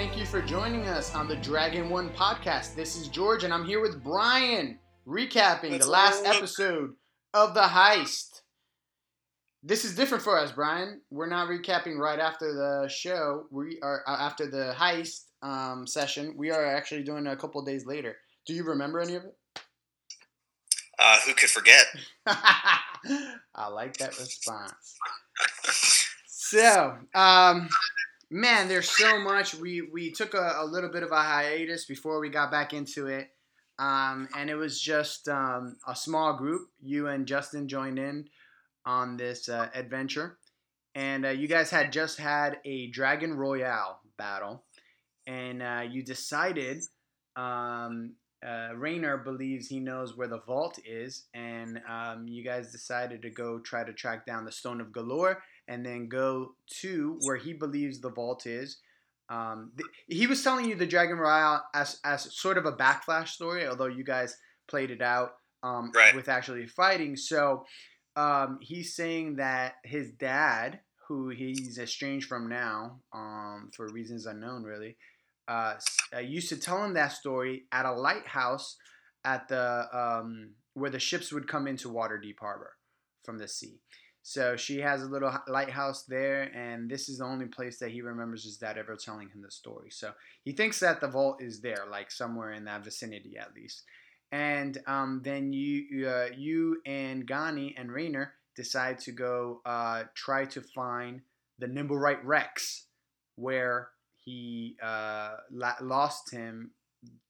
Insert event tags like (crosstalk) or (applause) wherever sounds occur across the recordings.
Thank you for joining us on the Dragon One podcast. This is George, and I'm here with Brian, recapping What's the last episode of The Heist. This is different for us, Brian. We're not recapping right after the show. We are uh, after the heist um, session. We are actually doing it a couple days later. Do you remember any of it? Uh, who could forget? (laughs) I like that response. So, um, man, there's so much. We we took a, a little bit of a hiatus before we got back into it, um, and it was just um, a small group. You and Justin joined in on this uh, adventure, and uh, you guys had just had a Dragon Royale battle, and uh, you decided. Um, uh, believes he knows where the vault is, and um, you guys decided to go try to track down the Stone of Golorr, and then go to where he believes the vault is. Um, th- he was telling you the Dragon Royale as as sort of a backflash story, although you guys played it out um, Right. with actually fighting. So um, he's saying that his dad, who he's estranged from now um, for reasons unknown, really, uh, uh, used to tell him that story at a lighthouse at the um, where the ships would come into Waterdeep Harbor from the sea. So she has a little lighthouse there, and this is the only place that he remembers his dad ever telling him the story. So he thinks that the vault is there, like somewhere in that vicinity at least. And um, then you, uh, you and Gani and Renaer decide to go uh, try to find the Nimblewright Rex, where he uh, la- lost him,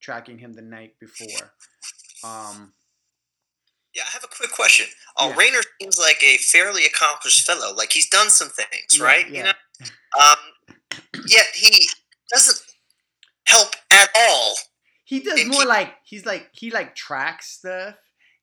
tracking him the night before. Um, Yeah, I have a quick question. Uh, Yeah. Renaer seems like a fairly accomplished fellow. Like he's done some things, Yeah, right? yeah. You know, um, yet he doesn't help at all. he does more he- like he's like he like tracks stuff,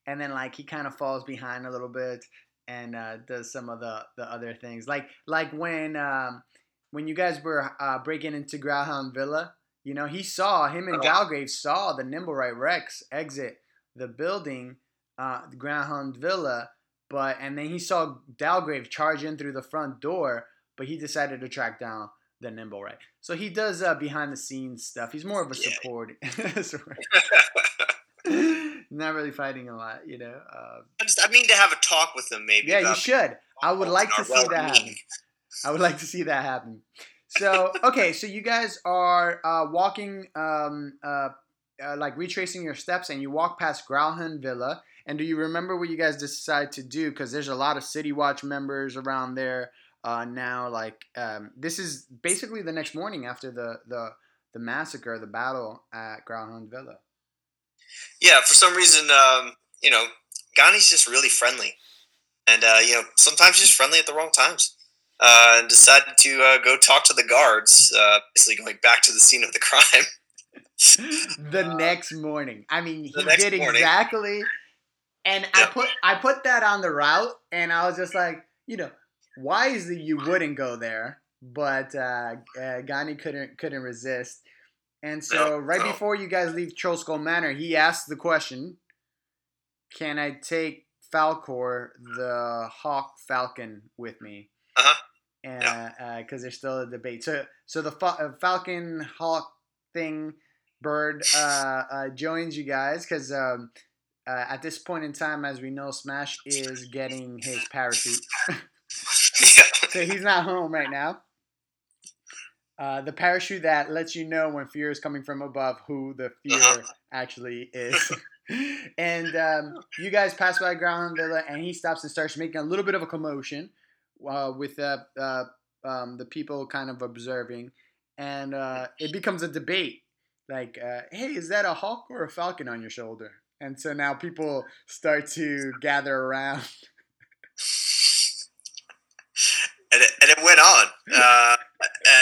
and then like he kind of falls behind a little bit and uh, does some of the the other things. Like like when um, when you guys were uh, breaking into Gralhund Villa, you know, he saw him and Oh. Galgrave saw the Nimblewright Rex exit the building, uh, the Villa, but and then he saw Dalgrave charge in through the front door, but he decided to track down the nimble Nimblewright. So he does uh, behind the scenes stuff. He's more of a Yeah. support. (laughs) (laughs) Not really fighting a lot, you know. Uh, I just I mean to have a talk with him, maybe. yeah, you should. I would like to see that happen. (laughs) I would like to see that happen. So okay, so you guys are uh, walking, um, uh, uh, like retracing your steps, and you walk past Gralhund Villa. And do you remember what you guys decide to do? Because there's a lot of City Watch members around there uh, now. Like um, this is basically the next morning after the the the massacre, the battle at Gralhund Villa. Yeah, for some reason, um, you know, Gani's just really friendly, and uh, you know, sometimes just friendly at the wrong times. Uh, and decided to uh, go talk to the guards, uh, basically going back to the scene of the (laughs) crime. (laughs) the next morning. I mean, he Uh, did morning. exactly. And I put I put that on the route, and I was just like, you know, wisely you wouldn't go there, but uh, uh, Gani couldn't couldn't resist. And so No, right no. before you guys leave Trollskull Manor, he asked the question, "Can I take Falcor, the Hawk Falcon, with me?" Uh-huh. And because there's still a debate. So so the fa- uh, Falcon Hawk thing bird uh, uh, joins you guys because um, uh, at this point in time, as we know, Smash is getting his parachute, (laughs) so he's not home right now. Uh, the parachute that lets you know when fear is coming from above who the fear Uh-huh. actually is. (laughs) and um, you guys pass by Gralhund Villa, and he stops and starts making a little bit of a commotion uh, with uh, uh, um, the people kind of observing, and uh, it becomes a debate. Like, uh, hey, is that a hawk or a falcon on your shoulder? And so now people start to gather around. and it, and it went on. Uh,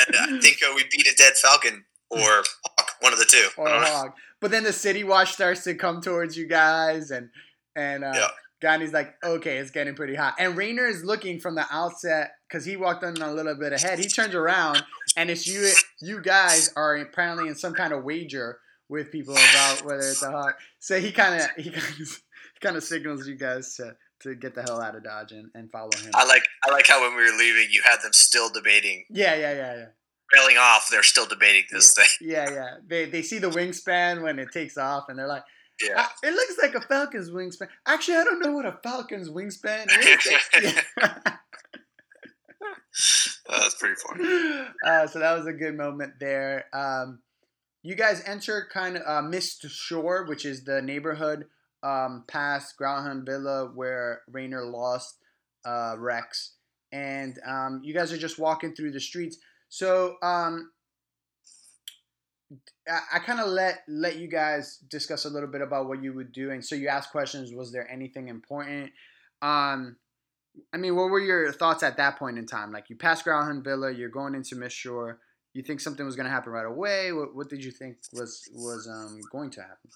and I think uh, we beat a dead falcon or hawk, one of the two. or know. But then the city watch starts to come towards you guys, and and uh, Yeah. Gani's like, okay, it's getting pretty hot. And Renaer is looking from the outset because he walked in a little bit ahead. He turns around, and it's you. You guys are apparently in some kind of wager with people about whether it's a hawk. So he kind of he (laughs) kind of he kind of signals you guys to to get the hell out of Dodge and, and follow him. I like I like how when we were leaving, you had them still debating. Yeah, yeah, yeah, yeah. railing off, they're still debating this yeah. thing. Yeah, yeah. They they see the wingspan when it takes off, and they're like, Yeah. "Ah, "It looks like a falcon's wingspan." Actually, I don't know what a falcon's wingspan is. (laughs) That's pretty funny. (laughs) uh, so that was a good moment there. Um, you guys enter kind of uh, Mistshore, which is the neighborhood um, past Gralhund Villa where Renaer lost uh, Rex, and um, you guys are just walking through the streets. So um, I, I kind of let let you guys discuss a little bit about what you would do, and so you asked questions. Was there anything important? Um, I mean, what were your thoughts at that point in time? Like you passed Gralhund Villa, you're going into Mistshore. You think something was going to happen right away? What, what did you think was was um, going to happen?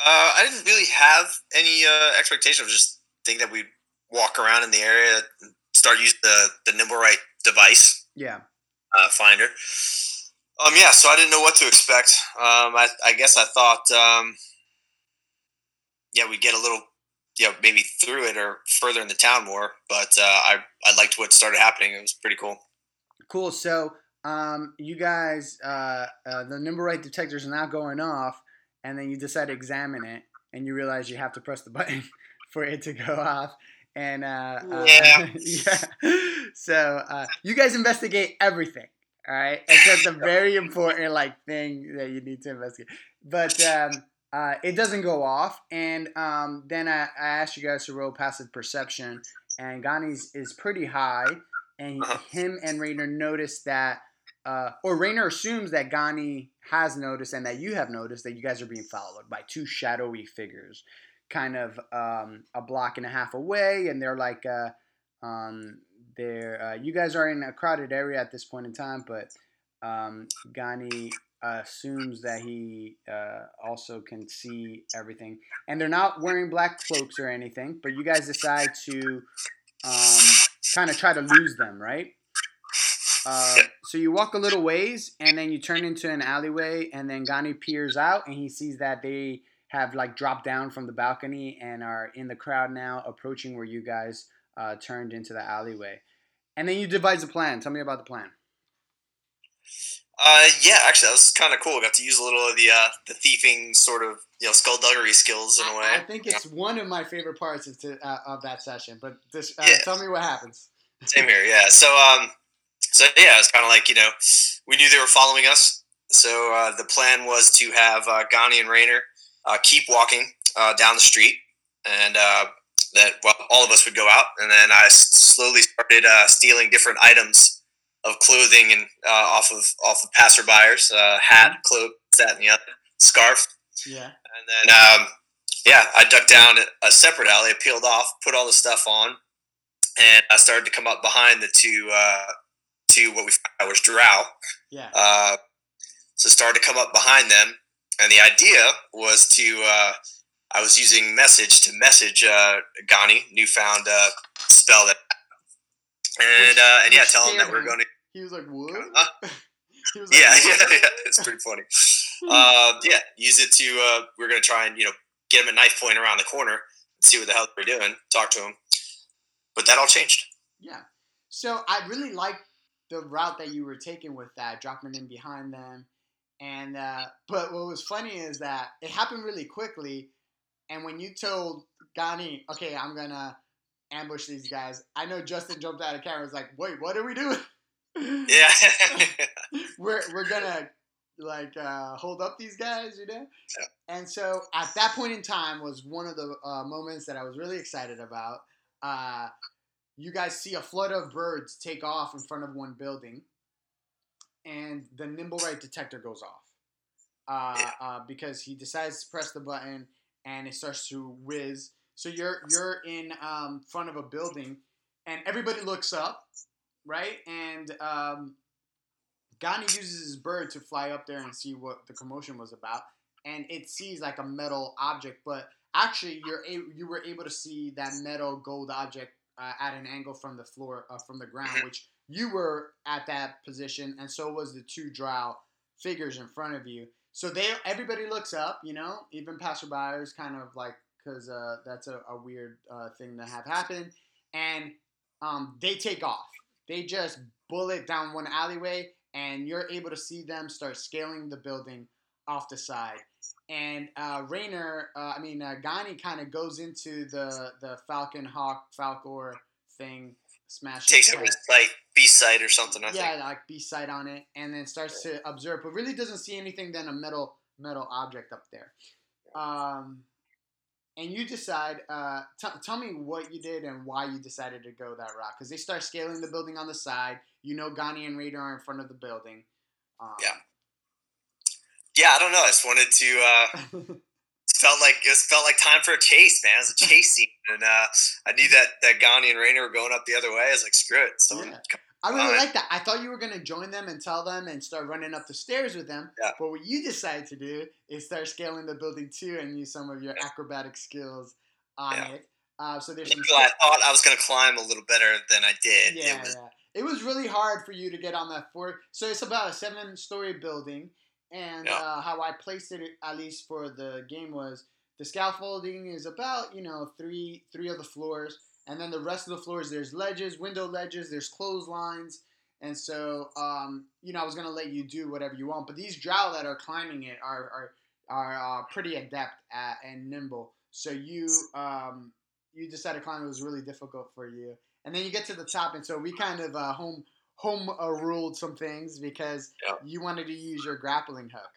Uh, I didn't really have any uh, expectation of just think that we'd walk around in the area, and start using the the Nimblewright device Yeah, uh, finder. Um, yeah, so I didn't know what to expect. Um, I, I guess I thought, um, yeah, we'd get a little, you know, maybe through it or further in the town more. But uh, I I liked what started happening. It was pretty cool. cool. So um, you guys, uh, uh, the Nimblewright detectors are not going off, and then you decide to examine it, and you realize you have to press the (laughs) button for it to go off. And uh, uh, (laughs) Yeah. yeah. (laughs) So uh, you guys investigate everything, all right, except the very important like thing that you need to investigate. But um, uh, it doesn't go off, and um, then I, I asked you guys to roll passive perception, and Gani's is pretty high, and Uh-huh. him and Renaer notice that, uh, or Renaer assumes that Gani has noticed and that you have noticed that you guys are being followed by two shadowy figures, kind of um, a block and a half away, and they're like, uh, um, they're uh, you guys are in a crowded area at this point in time, but um, Gani assumes that he uh, also can see everything, and they're not wearing black cloaks or anything, but you guys decide to um, kind of try to lose them, right? Uh, so you walk a little ways, and then you turn into an alleyway, and then Gani peers out, and he sees that they have like dropped down from the balcony and are in the crowd now, approaching where you guys uh, turned into the alleyway. And then you devise a plan. Tell me about the plan. Uh, yeah, actually, that was kind of cool. Got to use a little of the uh, the thieving sort of you know skullduggery skills in a way. I, I think it's one of my favorite parts of, to, uh, of that session. But this, uh, Yeah. tell me what happens. Same here, yeah. So, um, so yeah, it's kind of like you know, we knew they were following us. So uh, the plan was to have uh, Gani and Renaer uh, keep walking uh, down the street, and uh, that well, all of us would go out, and then I s- slowly started uh, stealing different items of clothing and uh, off of off of passerbyers, uh, hat, cloak, that, and the other, scarf. Yeah. And then, um, yeah, I ducked down a separate alley, peeled off, put all the stuff on, and I started to come up behind the two, uh, two what we found out was drow. Yeah. Uh, so started to come up behind them, and the idea was to, uh, I was using message to message uh, Gani, newfound uh, spell that, and uh, and yeah, tell him that we're going to He was like, "What?" Huh? (laughs) was like, yeah, "What?" (laughs) yeah, yeah. It's pretty funny. Uh, yeah, use it to. Uh, we're gonna try and you know get him a knife point around the corner and see what the hell they're doing. Talk to him, but that all changed. Yeah. So I really like the route that you were taking with that, dropping in behind them. And uh, but what was funny is that it happened really quickly. And when you told Gani, okay, I'm gonna ambush these guys, I know Justin jumped out of camera. Was like, wait, what are we doing? Yeah, (laughs) we're we're gonna like uh, hold up these guys, you know. And so at that point in time was one of the uh, moments that I was really excited about. Uh, you guys see a flood of birds take off in front of one building, and the Nimblewright detector goes off uh, uh, because he decides to press the button and it starts to whiz. So you're you're in um, front of a building, and everybody looks up, right? And um, Gani uses his bird to fly up there and see what the commotion was about, and it sees like a metal object, but actually you're a- you were able to see that metal gold object uh, at an angle from the floor uh, from the ground, Mhm. which you were at that position, and so was the two drow figures in front of you. So they everybody looks up, you know, even passerbyers kind of like because uh, that's a, a weird uh, thing to have happen, and um, they take off. They just bullet down one alleyway, and you're able to see them start scaling the building off the side. And uh, Renaer, uh, I mean uh, Gani, kind of goes into the the Falcon Hawk Falcor thing, smash. Takes it with like B sight or something. I yeah, think. like B sight on it, and then starts to observe, but really doesn't see anything than a metal metal object up there. Um, and you decide. Uh, t- tell me what you did and why you decided to go that route. Because they start scaling the building on the side. You know, Gani and Renaer are in front of the building. Um, Yeah. Yeah, I don't know. I just wanted to. Uh, (laughs) felt like it was, felt like time for a chase, man. It was a (laughs) chase scene, and uh, I knew that that Gandhi and Renaer were going up the other way. I was like, screw it. Someone Yeah. I really like that. I thought you were gonna join them and tell them and start running up the stairs with them. Yeah. But what you decided to do is start scaling the building too and use some of your acrobatic skills on Yeah. it. Uh, so there's some. I thought I was going to climb a little better than I did. yeah, it was, yeah. It was really hard for you to get on that floor. So it's about a seven-story building, and Yeah. uh, how I placed it, at least for the game, was the scaffolding is about you know three three of the floors, and then the rest of the floors there's ledges, window ledges, there's clotheslines, and so um, you know I was gonna let you do whatever you want, but these drow that are climbing it are are are uh, pretty adept at, and nimble. So you um, you decided climbing was really difficult for you and then you get to the top, and so we kind of uh, home home uh, ruled some things because Yeah. you wanted to use your grappling hook.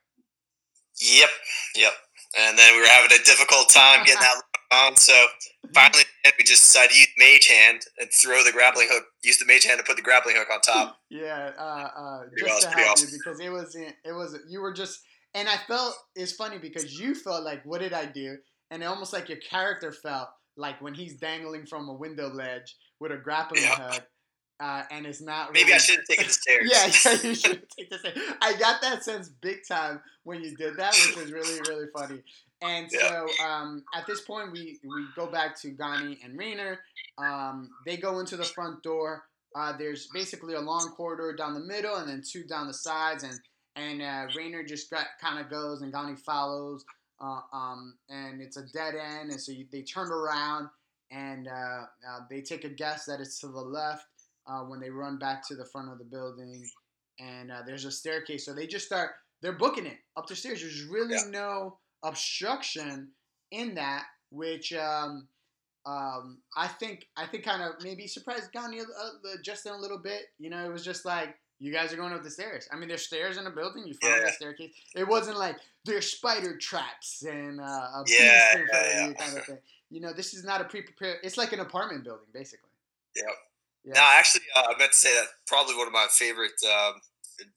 Yep, yep. And then we were having a difficult time getting that on. So (laughs) finally, we just decided to use mage hand and throw the grappling hook. Use the mage hand to put the grappling hook on top. (laughs) Yeah, uh, uh, just to awesome, help you because it wasn't. It was you were just, and I felt it's funny because you felt like, what did I do? And it almost like your character felt like when he's dangling from a window ledge with a grappling Yeah. hook, uh, and it's not. Maybe really, I should have taken the stairs. Yeah, yeah, you should take this. I got that sense big time when you did that, which was really, really funny. And so um, at this point, we, we go back to Gani and Renaer. Um, they go into the front door. Uh, there's basically a long corridor down the middle and then two down the sides. And and uh, Renaer just got, kind of goes and Gani follows. Uh, um, and it's a dead end. And so you, they turn around and uh, uh, they take a guess that it's to the left uh, when they run back to the front of the building. And uh, there's a staircase. So they just start, they're booking it up the stairs. There's really Yeah. no obstruction in that, which um, um, I think I think kind of maybe surprised Gandhi uh, uh, just in a little bit. You know, it was just like you guys are going up the stairs. I mean, there's stairs in the building. You follow Yeah. the staircase. It wasn't like there's spider traps and uh, a Yeah, beast in front yeah, of you kind of thing. You know, this is not a pre-prepared. It's like an apartment building, basically. Yep. Yeah. No, actually, uh, I meant to say that probably one of my favorite um,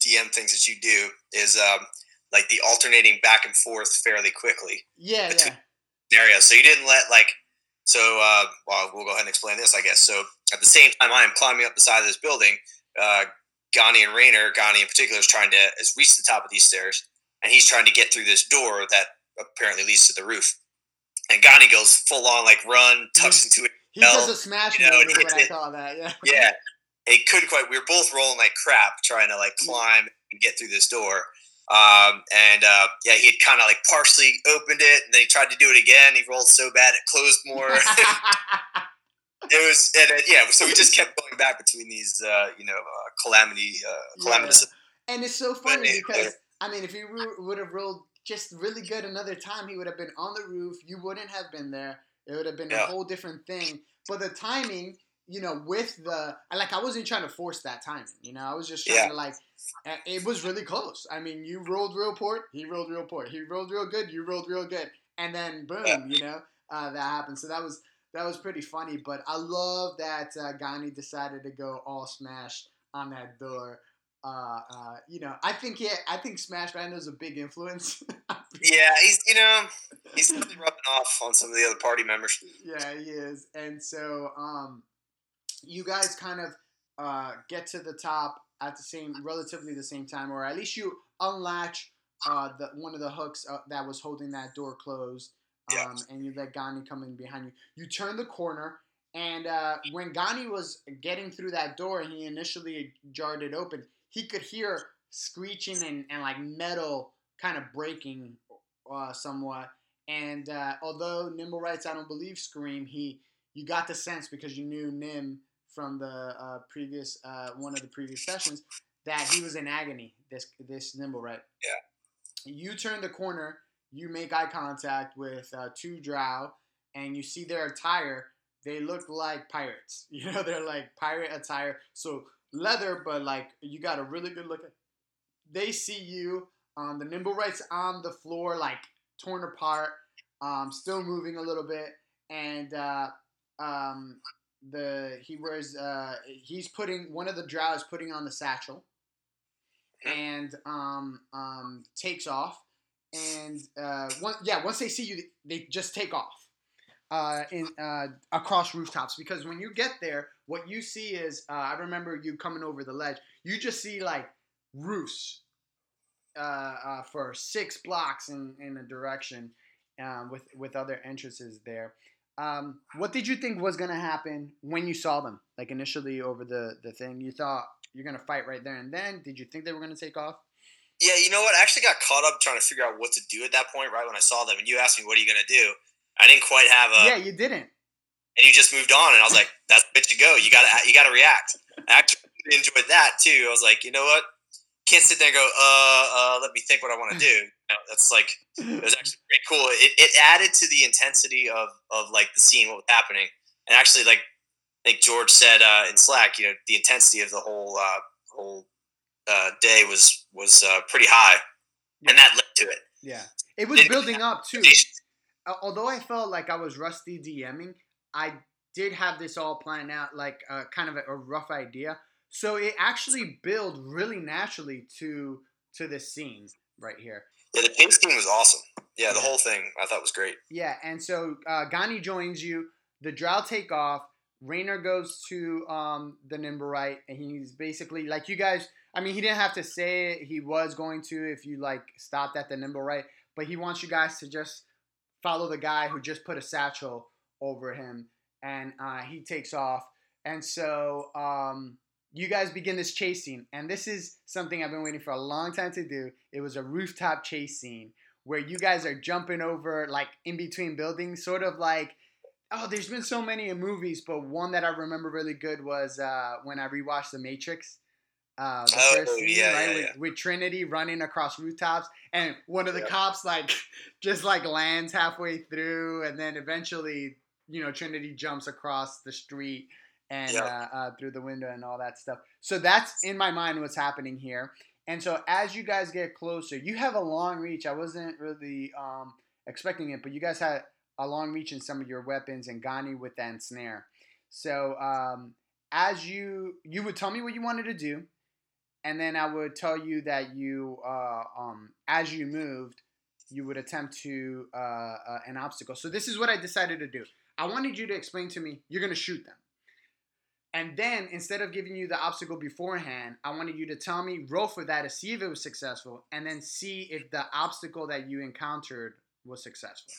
DM things that you do is um, like the alternating back and forth fairly quickly yeah, yeah. scenario. So you didn't let like so. Uh, well, we'll go ahead and explain this, I guess. So at the same time, I am climbing up the side of this building. Uh, Gani and Renaer, Gani in particular, is trying to is reach the top of these stairs, and he's trying to get through this door that apparently leads to the roof. And Gani goes full on like run, tucks into it. He Well, does a smash you know, move, what I saw that. Yeah. (laughs) Yeah, it couldn't quite. We were both rolling like crap trying to like climb and get through this door. Um, and uh, yeah, he had kind of like partially opened it, and then he tried to do it again. He rolled so bad it closed more. (laughs) (laughs) it was, and yeah. So we just kept going back between these, uh, you know, uh, calamity, uh, calamitous. And it's so funny anyway. because I mean, if he would have rolled just really good another time, he would have been on the roof. You wouldn't have been there. It would have been a whole different thing. But the timing, you know, with the like, I wasn't trying to force that timing. You know, I was just trying Yeah. to like. It was really close. I mean, you rolled real poor. He rolled real poor. He rolled real good. You rolled real good. And then boom, Yeah. you know, uh, that happened. So that was that was pretty funny. But I love that uh, Gani decided to go all smash on that door uh, uh, you know, I think yeah, I think Smash Band is a big influence. (laughs) Yeah, he's you know he's rubbing off on some of the other party members. yeah, he is, and so um, you guys kind of uh, get to the top at the same, relatively the same time, or at least you unlatch uh, the one of the hooks uh, that was holding that door closed, um, Yeah. and you let Gani come in behind you. You turn the corner. And uh, when Gani was getting through that door and he initially jarred it open, he could hear screeching and, and like metal kind of breaking uh, somewhat. And uh, although Nimblewrights, I don't believe Scream, he you got the sense because you knew Nim from the uh, previous uh, one of the previous sessions that he was in agony. This this Nimblewright. Yeah. You turn the corner. You make eye contact with uh, two drow, and you see their attire. They look like pirates. (laughs) You know, they're like pirate attire. So leather, but like you got a really good look. They see you. Um, the Nimblewright's on the floor, like torn apart, um, still moving a little bit, and uh, um, the he wears uh, he's putting one of the drow is putting on the satchel, and um, um, takes off, and uh, one, yeah, once they see you, they just take off. Uh, in uh, across rooftops because when you get there, what you see is uh, I remember you coming over the ledge. You just see like roofs uh, uh, for six blocks in, in a direction um, with with other entrances there. Um, what did you think was gonna happen when you saw them? Like initially over the the thing, you thought you're gonna fight right there and then. Did you think they were gonna take off? Yeah, you know what? I actually got caught up trying to figure out what to do at that point. Right when I saw them, and you asked me, "What are you gonna do?" I didn't quite have a. Yeah, you didn't. And you just moved on, and I was like, "That's the to go. You gotta, you gotta react." I actually enjoyed that too. I was like, you know what? Can't sit there and go, uh, uh let me think what I want to do. You know, that's like, it was actually pretty cool. It, it added to the intensity of, of like the scene, what was happening. And actually, like, I think George said uh, in Slack, you know, the intensity of the whole uh, whole uh, day was was uh, pretty high, and that led to it. Yeah, it was building up too although I felt like I was rusty DMing, I did have this all planned out, like uh, kind of a, a, rough idea. So it actually built really naturally to to this scene right here. Yeah, the paint scheme was awesome. Yeah, the yeah. whole thing I thought was great. Yeah, and so uh, Gani joins you. The Drow take off. Renaer goes to um, the Nimblewright, and he's basically like you guys. I mean, he didn't have to say it. He was going to if you like stopped at the Nimblewright, but he wants you guys to just follow the guy who just put a satchel over him, and uh, he takes off. And so um, you guys begin this chase scene, and this is something I've been waiting for a long time to do. It was a rooftop chase scene where you guys are jumping over like in between buildings, sort of like. Oh, there's been so many movies, but one that I remember really good was uh, when I rewatched The Matrix. Uh, the oh, first scene, yeah, right, yeah, with, yeah. with, Trinity running across rooftops, and one of the cops like (laughs) just like lands halfway through, and then eventually, you know, Trinity jumps across the street and uh, uh, through the window and all that stuff. So that's in my mind what's happening here. And so as you guys get closer, you have a long reach. I wasn't really um, expecting it, but you guys had a long reach in some of your weapons, and Gani with that ensnare. So um, as you you would tell me what you wanted to do and then I would tell you that you, uh, um, as you moved, you would attempt to uh, uh, an obstacle. So this is what I decided to do. I wanted you to explain to me you're going to shoot them. And then instead of giving you the obstacle beforehand, I wanted you to tell me, roll for that to see if it was successful, and then see if the obstacle that you encountered was successful.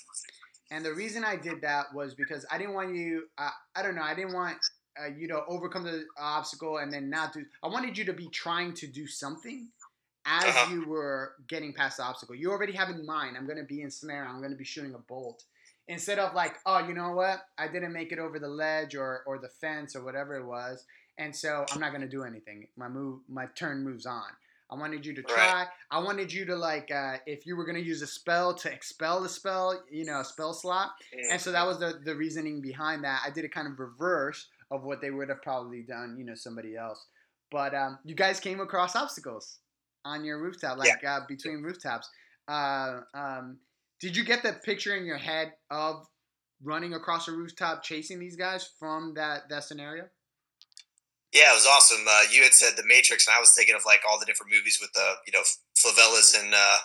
And the reason I did that was because I didn't want you, uh, I don't know, I didn't want uh, you to overcome the obstacle and then not do. I wanted you to be trying to do something as uh-huh. you were getting past the obstacle. You already have in mind, I'm going to be in snare, I'm going to be shooting a bolt. Instead of like, oh, you know what? I didn't make it over the ledge or, or the fence or whatever it was. And so I'm not going to do anything. My move, my turn moves on. I wanted you to try. Right. I wanted you to like, uh, if you were gonna use a spell to expel the spell, you know, a spell slot. Mm-hmm. And so that was the the reasoning behind that. I did a kind of reverse of what they would have probably done, you know, somebody else. But um, you guys came across obstacles on your rooftop, like yeah. uh, between rooftops. Uh, um, did you get that picture in your head of running across a rooftop chasing these guys from that that scenario? Yeah, it was awesome. Uh, you had said the Matrix, and I was thinking of like all the different movies with the you know favelas in uh,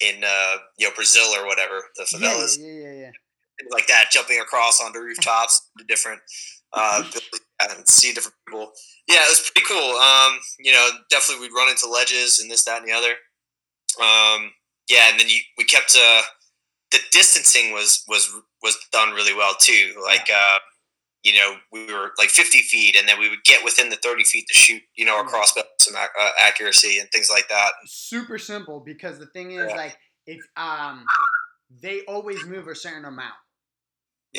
in uh, you know Brazil or whatever the favelas. Yeah, yeah, yeah. yeah. Like that, jumping across onto rooftops, (laughs) the different uh, (laughs) and see different people. Yeah, it was pretty cool. Um, you know, definitely we'd run into ledges and this, that, and the other. Um, yeah, and then you, we kept uh, the distancing was was was done really well too. Like, uh, you know, we were like 50 feet, and then we would get within the 30 feet to shoot, you know, across some uh, accuracy and things like that. Super simple because the thing is, yeah. like, if um, they always move a certain amount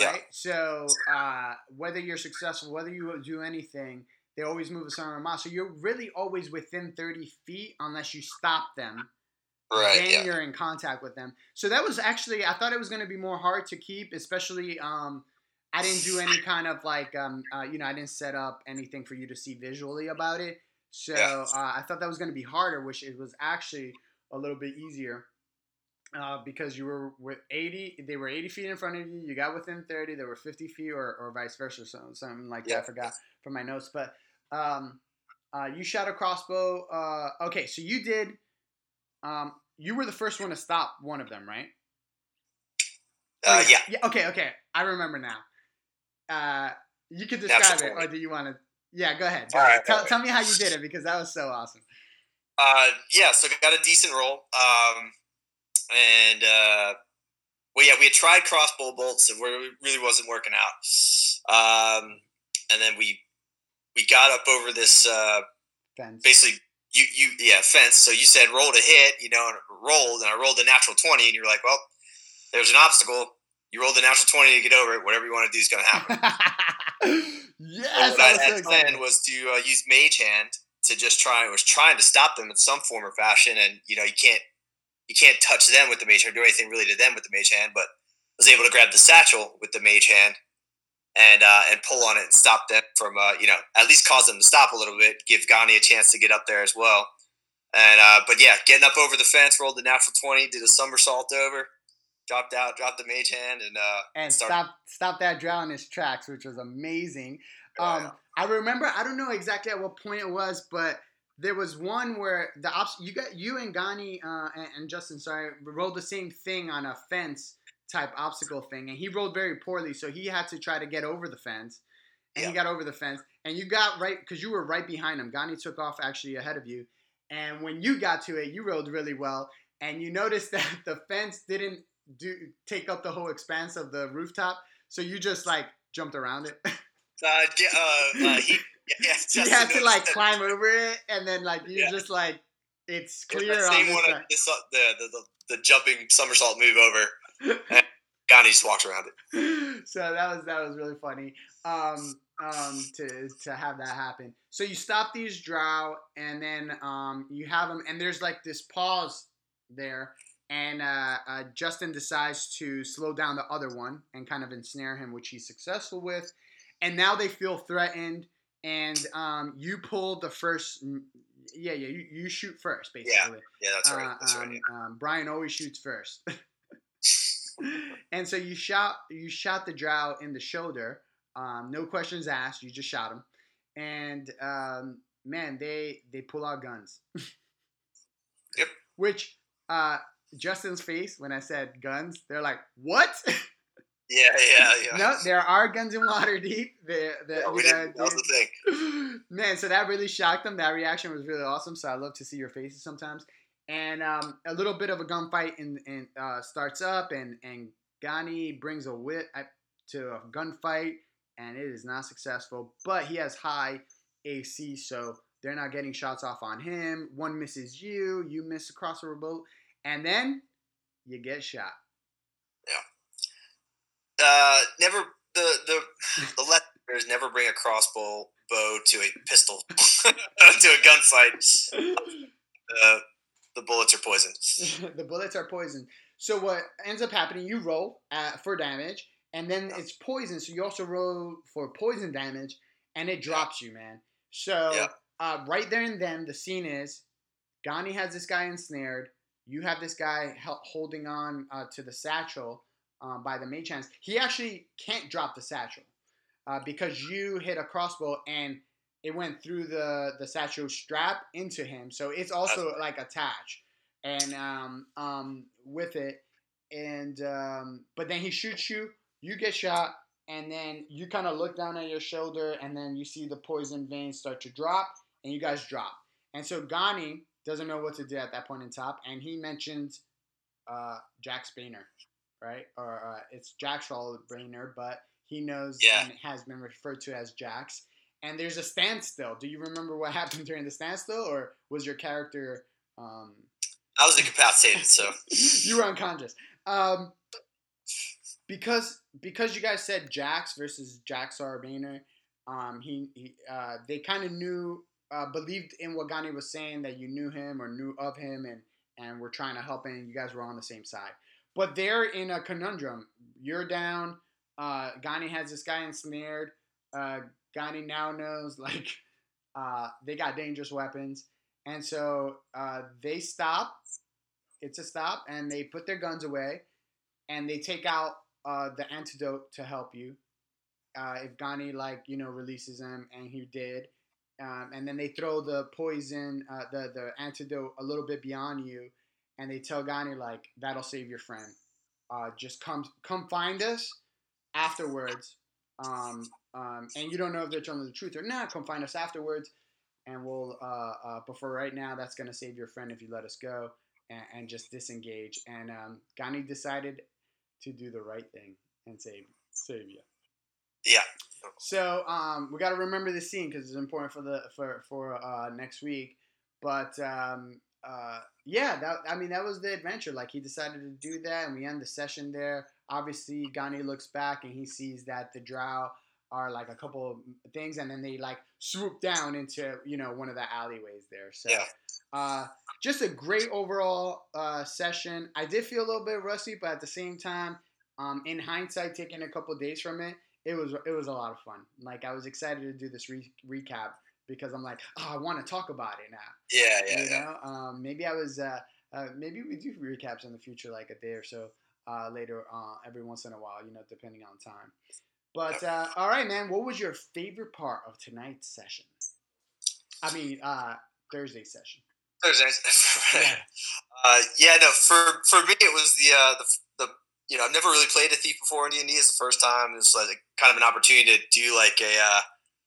right? So uh, whether you're successful, whether you do anything, they always move a certain amount. So you're really always within 30 feet unless you stop them. Right. then Yeah. you're in contact with them. So that was actually I thought it was going to be more hard to keep, especially um, I didn't do any kind of like um, uh, you know I didn't set up anything for you to see visually about it. So Yeah. uh, I thought that was going to be harder, which it was actually a little bit easier. Uh, because you were with 80, they were 80 feet in front of you. You got within 30, they were 50 feet, or, or vice versa, so, something like that. I forgot from my notes, but um, uh, you shot a crossbow. Uh, okay, so you did. Um, you were the first one to stop one of them, right? Uh, yeah. Yeah. Okay. Okay. I remember now. Uh, you could describe it, or do you want to? Yeah. Go ahead. Go All ahead. right, Tell, right. tell me how you did it because that was so awesome. Uh, yeah, so got a decent roll. Um, and uh, well, yeah, we had tried crossbow bolts, and it really wasn't working out. Um, and then we we got up over this uh, Fence. basically you you yeah fence. So you said roll to hit, you know, and rolled, and I rolled a natural twenty, and you're like, well, there's an obstacle. You rolled a natural twenty to get over it. Whatever you want to do is going to happen. (laughs) yes, what I had planned excited. was to uh, use Mage Hand to just try. Was trying to stop them in some form or fashion, and you know you can't you can't touch them with the Mage Hand or do anything really to them with the Mage Hand. But I was able to grab the satchel with the Mage Hand and uh, and pull on it and stop them from uh, you know at least cause them to stop a little bit, give Gani a chance to get up there as well. And uh, but yeah, getting up over the fence, rolled the natural twenty, did a somersault over, dropped out, dropped the Mage Hand, and uh, and stop stop that drow in his tracks, which was amazing. Um, yeah. I remember I don't know exactly at what point it was, but there was one where the ops you got you and Gani uh, and, and Justin sorry rolled the same thing on a fence type obstacle thing, and he rolled very poorly, so he had to try to get over the fence, and he got over the fence, and you got right because you were right behind him. Gani took off actually ahead of you, and when you got to it, you rolled really well, and you noticed (laughs) that the fence didn't do take up the whole expanse of the rooftop, so you just like jumped around it. (laughs) Uh, uh, uh, he, yeah, (laughs) you had to like that- climb over it, and then like you Yeah. just like it's It's clear that on this one, this, the, the, the the jumping somersault move over. Gandhi just walks around it. (laughs) so that was that was really funny um, um, to to have that happen. So you stop these drow, and then um, you have them, and there's like this pause there, and uh, uh, Justin decides to slow down the other one and kind of ensnare him, which he's successful with. And now they feel threatened, and um, you pull the first. Yeah, yeah, you, you shoot first, basically. Yeah, yeah that's right. Uh, That's right. um, yeah. um, Brian always shoots first. (laughs) and so you shot you shot the drow in the shoulder. Um, no questions asked. You just shot him. And um, man, they they pull out guns. (laughs) Yep. Which uh, Justin's face when I said guns, they're like, "What?" (laughs) Yeah, yeah, yeah. no, there are guns in Waterdeep. The, the, Yeah, we you know, didn't, that was the thing. (laughs) Man, so that really shocked them. That reaction was really awesome. So I love to see your faces sometimes. And um, a little bit of a gunfight in, in uh, starts up, and and Gani brings a wit at- to a gunfight, and it is not successful. But he has high AC, so they're not getting shots off on him. One misses you, you miss a crossover bolt, and then you get shot. Uh, never the the the lesson never bring a crossbow bow to a pistol (laughs) to a gunfight. (laughs) Uh, the bullets are poison. (laughs) the bullets are poison. So what ends up happening? You roll uh, for damage, and then it's poison. So you also roll for poison damage, and it drops you, man. So Yeah. uh, right there and then, the scene is Gani has this guy ensnared. You have this guy holding on uh, to the satchel uh, by the mage hands. He actually can't drop the satchel uh, because you hit a crossbow and it went through the the satchel strap into him. So it's also like attached and um, um, with it. And um, but then he shoots you. You get shot, and then you kind of look down at your shoulder, and then you see the poison veins start to drop, and you guys drop. And so Gani doesn't know what to do at that point in top, and he mentions uh, Jack Spainer, right? Or uh, it's Jack's Brainer, but he knows Yeah. and has been referred to as Jack's. And there's a standstill. Do you remember what (laughs) happened during the standstill, or was your character? Um, I was incapacitated, so (laughs) you were unconscious. Um, because because you guys said Jax versus Jax Arbaner, um, he, he uh, they kind of knew, uh, believed in what Gani was saying that you knew him or knew of him, and and were trying to help him. You guys were on the same side, but they're in a conundrum. You're down. Uh, Gani has this guy ensnared. Uh, Gani now knows (laughs) like uh, they got dangerous weapons, and so uh, they stop. It's a stop, and they put their guns away, and they take out uh, the antidote to help you. Uh, if Ghani like you know releases him, and he did, um, and then they throw the poison, uh, the the antidote a little bit beyond you, and they tell Ghani like that'll save your friend. Uh, just come come find us afterwards, um, um, and you don't know if they're telling the truth or not. Come find us afterwards, and we'll. Uh, uh, but for right now, that's gonna save your friend if you let us go and, and just disengage. And um, Gani decided to do the right thing and save save you. Yeah. So um, we got to remember this scene because it's important for the for for uh, next week. But um, uh, yeah, that I mean that was the adventure. Like he decided to do that, and we end the session there. Obviously, Gani looks back and he sees that the Drow are like a couple of things, and then they like swoop down into you know one of the alleyways there. So. Yeah. Uh, just a great overall uh, session. I did feel a little bit rusty, but at the same time, um, in hindsight, taking a couple days from it, it was it was a lot of fun. Like I was excited to do this re- recap because I'm like, oh, I want to talk about it now. Yeah, yeah, you yeah. know, um, maybe I was. Uh, uh, maybe we do recaps in the future, like a day or so uh, later, uh, every once in a while. You know, depending on time. But uh, all right, man. What was your favorite part of tonight's session? I mean, uh, Thursday session. Thursday. (laughs) Yeah. uh, yeah, no. For for me, it was the uh, the the you know I've never really played a thief before in D and D. It's the first time. It's like kind of an opportunity to do like a uh,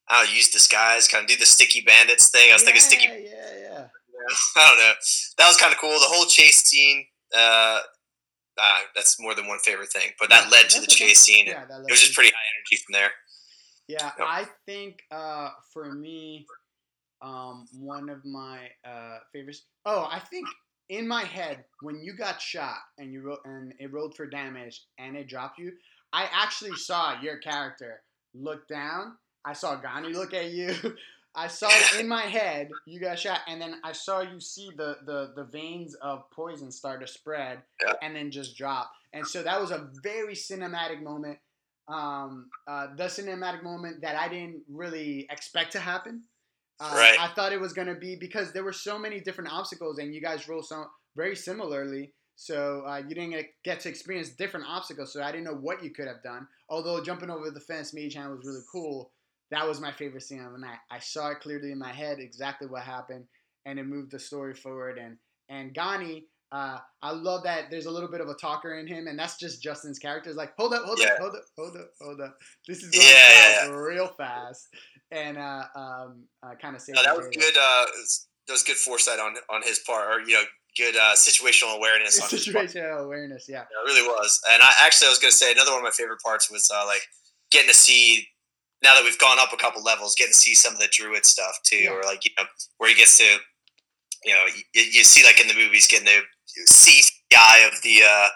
I don't know, use disguise, kind of do the sticky bandits thing. I was thinking sticky. Yeah, yeah, yeah. (laughs) I don't know. That was kind of cool. The whole chase scene. Uh, uh, that's more than one favorite thing, but that Yeah, led to the chase scene. Yeah, it was just pretty high energy from there. Yeah, Yep. I think uh, for me, um, one of my uh, favorites. Oh, I think in my head when you got shot and you ro- and it rolled for damage and it dropped you, I actually saw your character look down. I saw Gani look at you. (laughs) I saw it in my head. You got shot, and then I saw you see the the, the veins of poison start to spread, Yeah. and then just drop. And so that was a very cinematic moment um, uh, the cinematic moment that I didn't really expect to happen. Uh, Right. I thought it was gonna be because there were so many different obstacles, and you guys rolled so very similarly. So uh, you didn't get- get to experience different obstacles. So I didn't know what you could have done. Although jumping over the fence, Mage Hand was really cool. That was my favorite scene of the night. I saw it clearly in my head exactly what happened, and it moved the story forward. And and Gani, uh, I love that there's a little bit of a talker in him, and that's just Justin's character. It's like, hold up, hold Yeah. up, hold up, hold up, hold up. This is going Yeah, yeah, real fast, and uh, um, uh, kind of No, that was good. Uh, that was good foresight on on his part, or you know, good uh, situational awareness there. on his part. Situational awareness, yeah. Yeah, it really was. And I actually, I was going to say another one of my favorite parts was uh, like getting to see. Now that we've gone up a couple levels, getting to see some of the druid stuff too, Yeah. or like you know where he gets to, you know, you, you see like in the movies getting to see the eye of the uh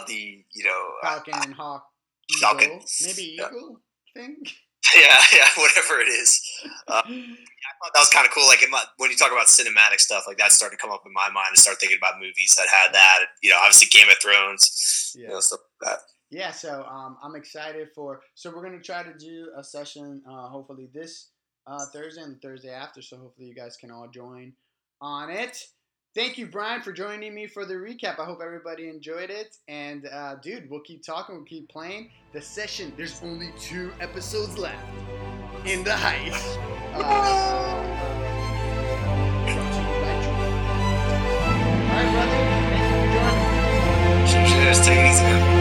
of the you know uh, Falcon and Hawk, eagle, Falcon. maybe Yeah. eagle thing. (laughs) yeah yeah whatever it is. Uh, (laughs) I thought that was kind of cool. Like my, when you talk about cinematic stuff, like that started to come up in my mind and start thinking about movies that had that. You know, obviously Game of Thrones, you yeah. know, stuff like that yeah, so um, I'm excited for. So we're gonna try to do a session, uh, hopefully this uh, Thursday and Thursday after. So hopefully you guys can all join on it. Thank you, Brian, for joining me for the recap. I hope everybody enjoyed it. And uh, dude, we'll keep talking, we'll keep playing. The session. There's only two episodes left in the heist. (laughs) Uh, all right, brother. Thank you for joining. Cheers. Take it easy.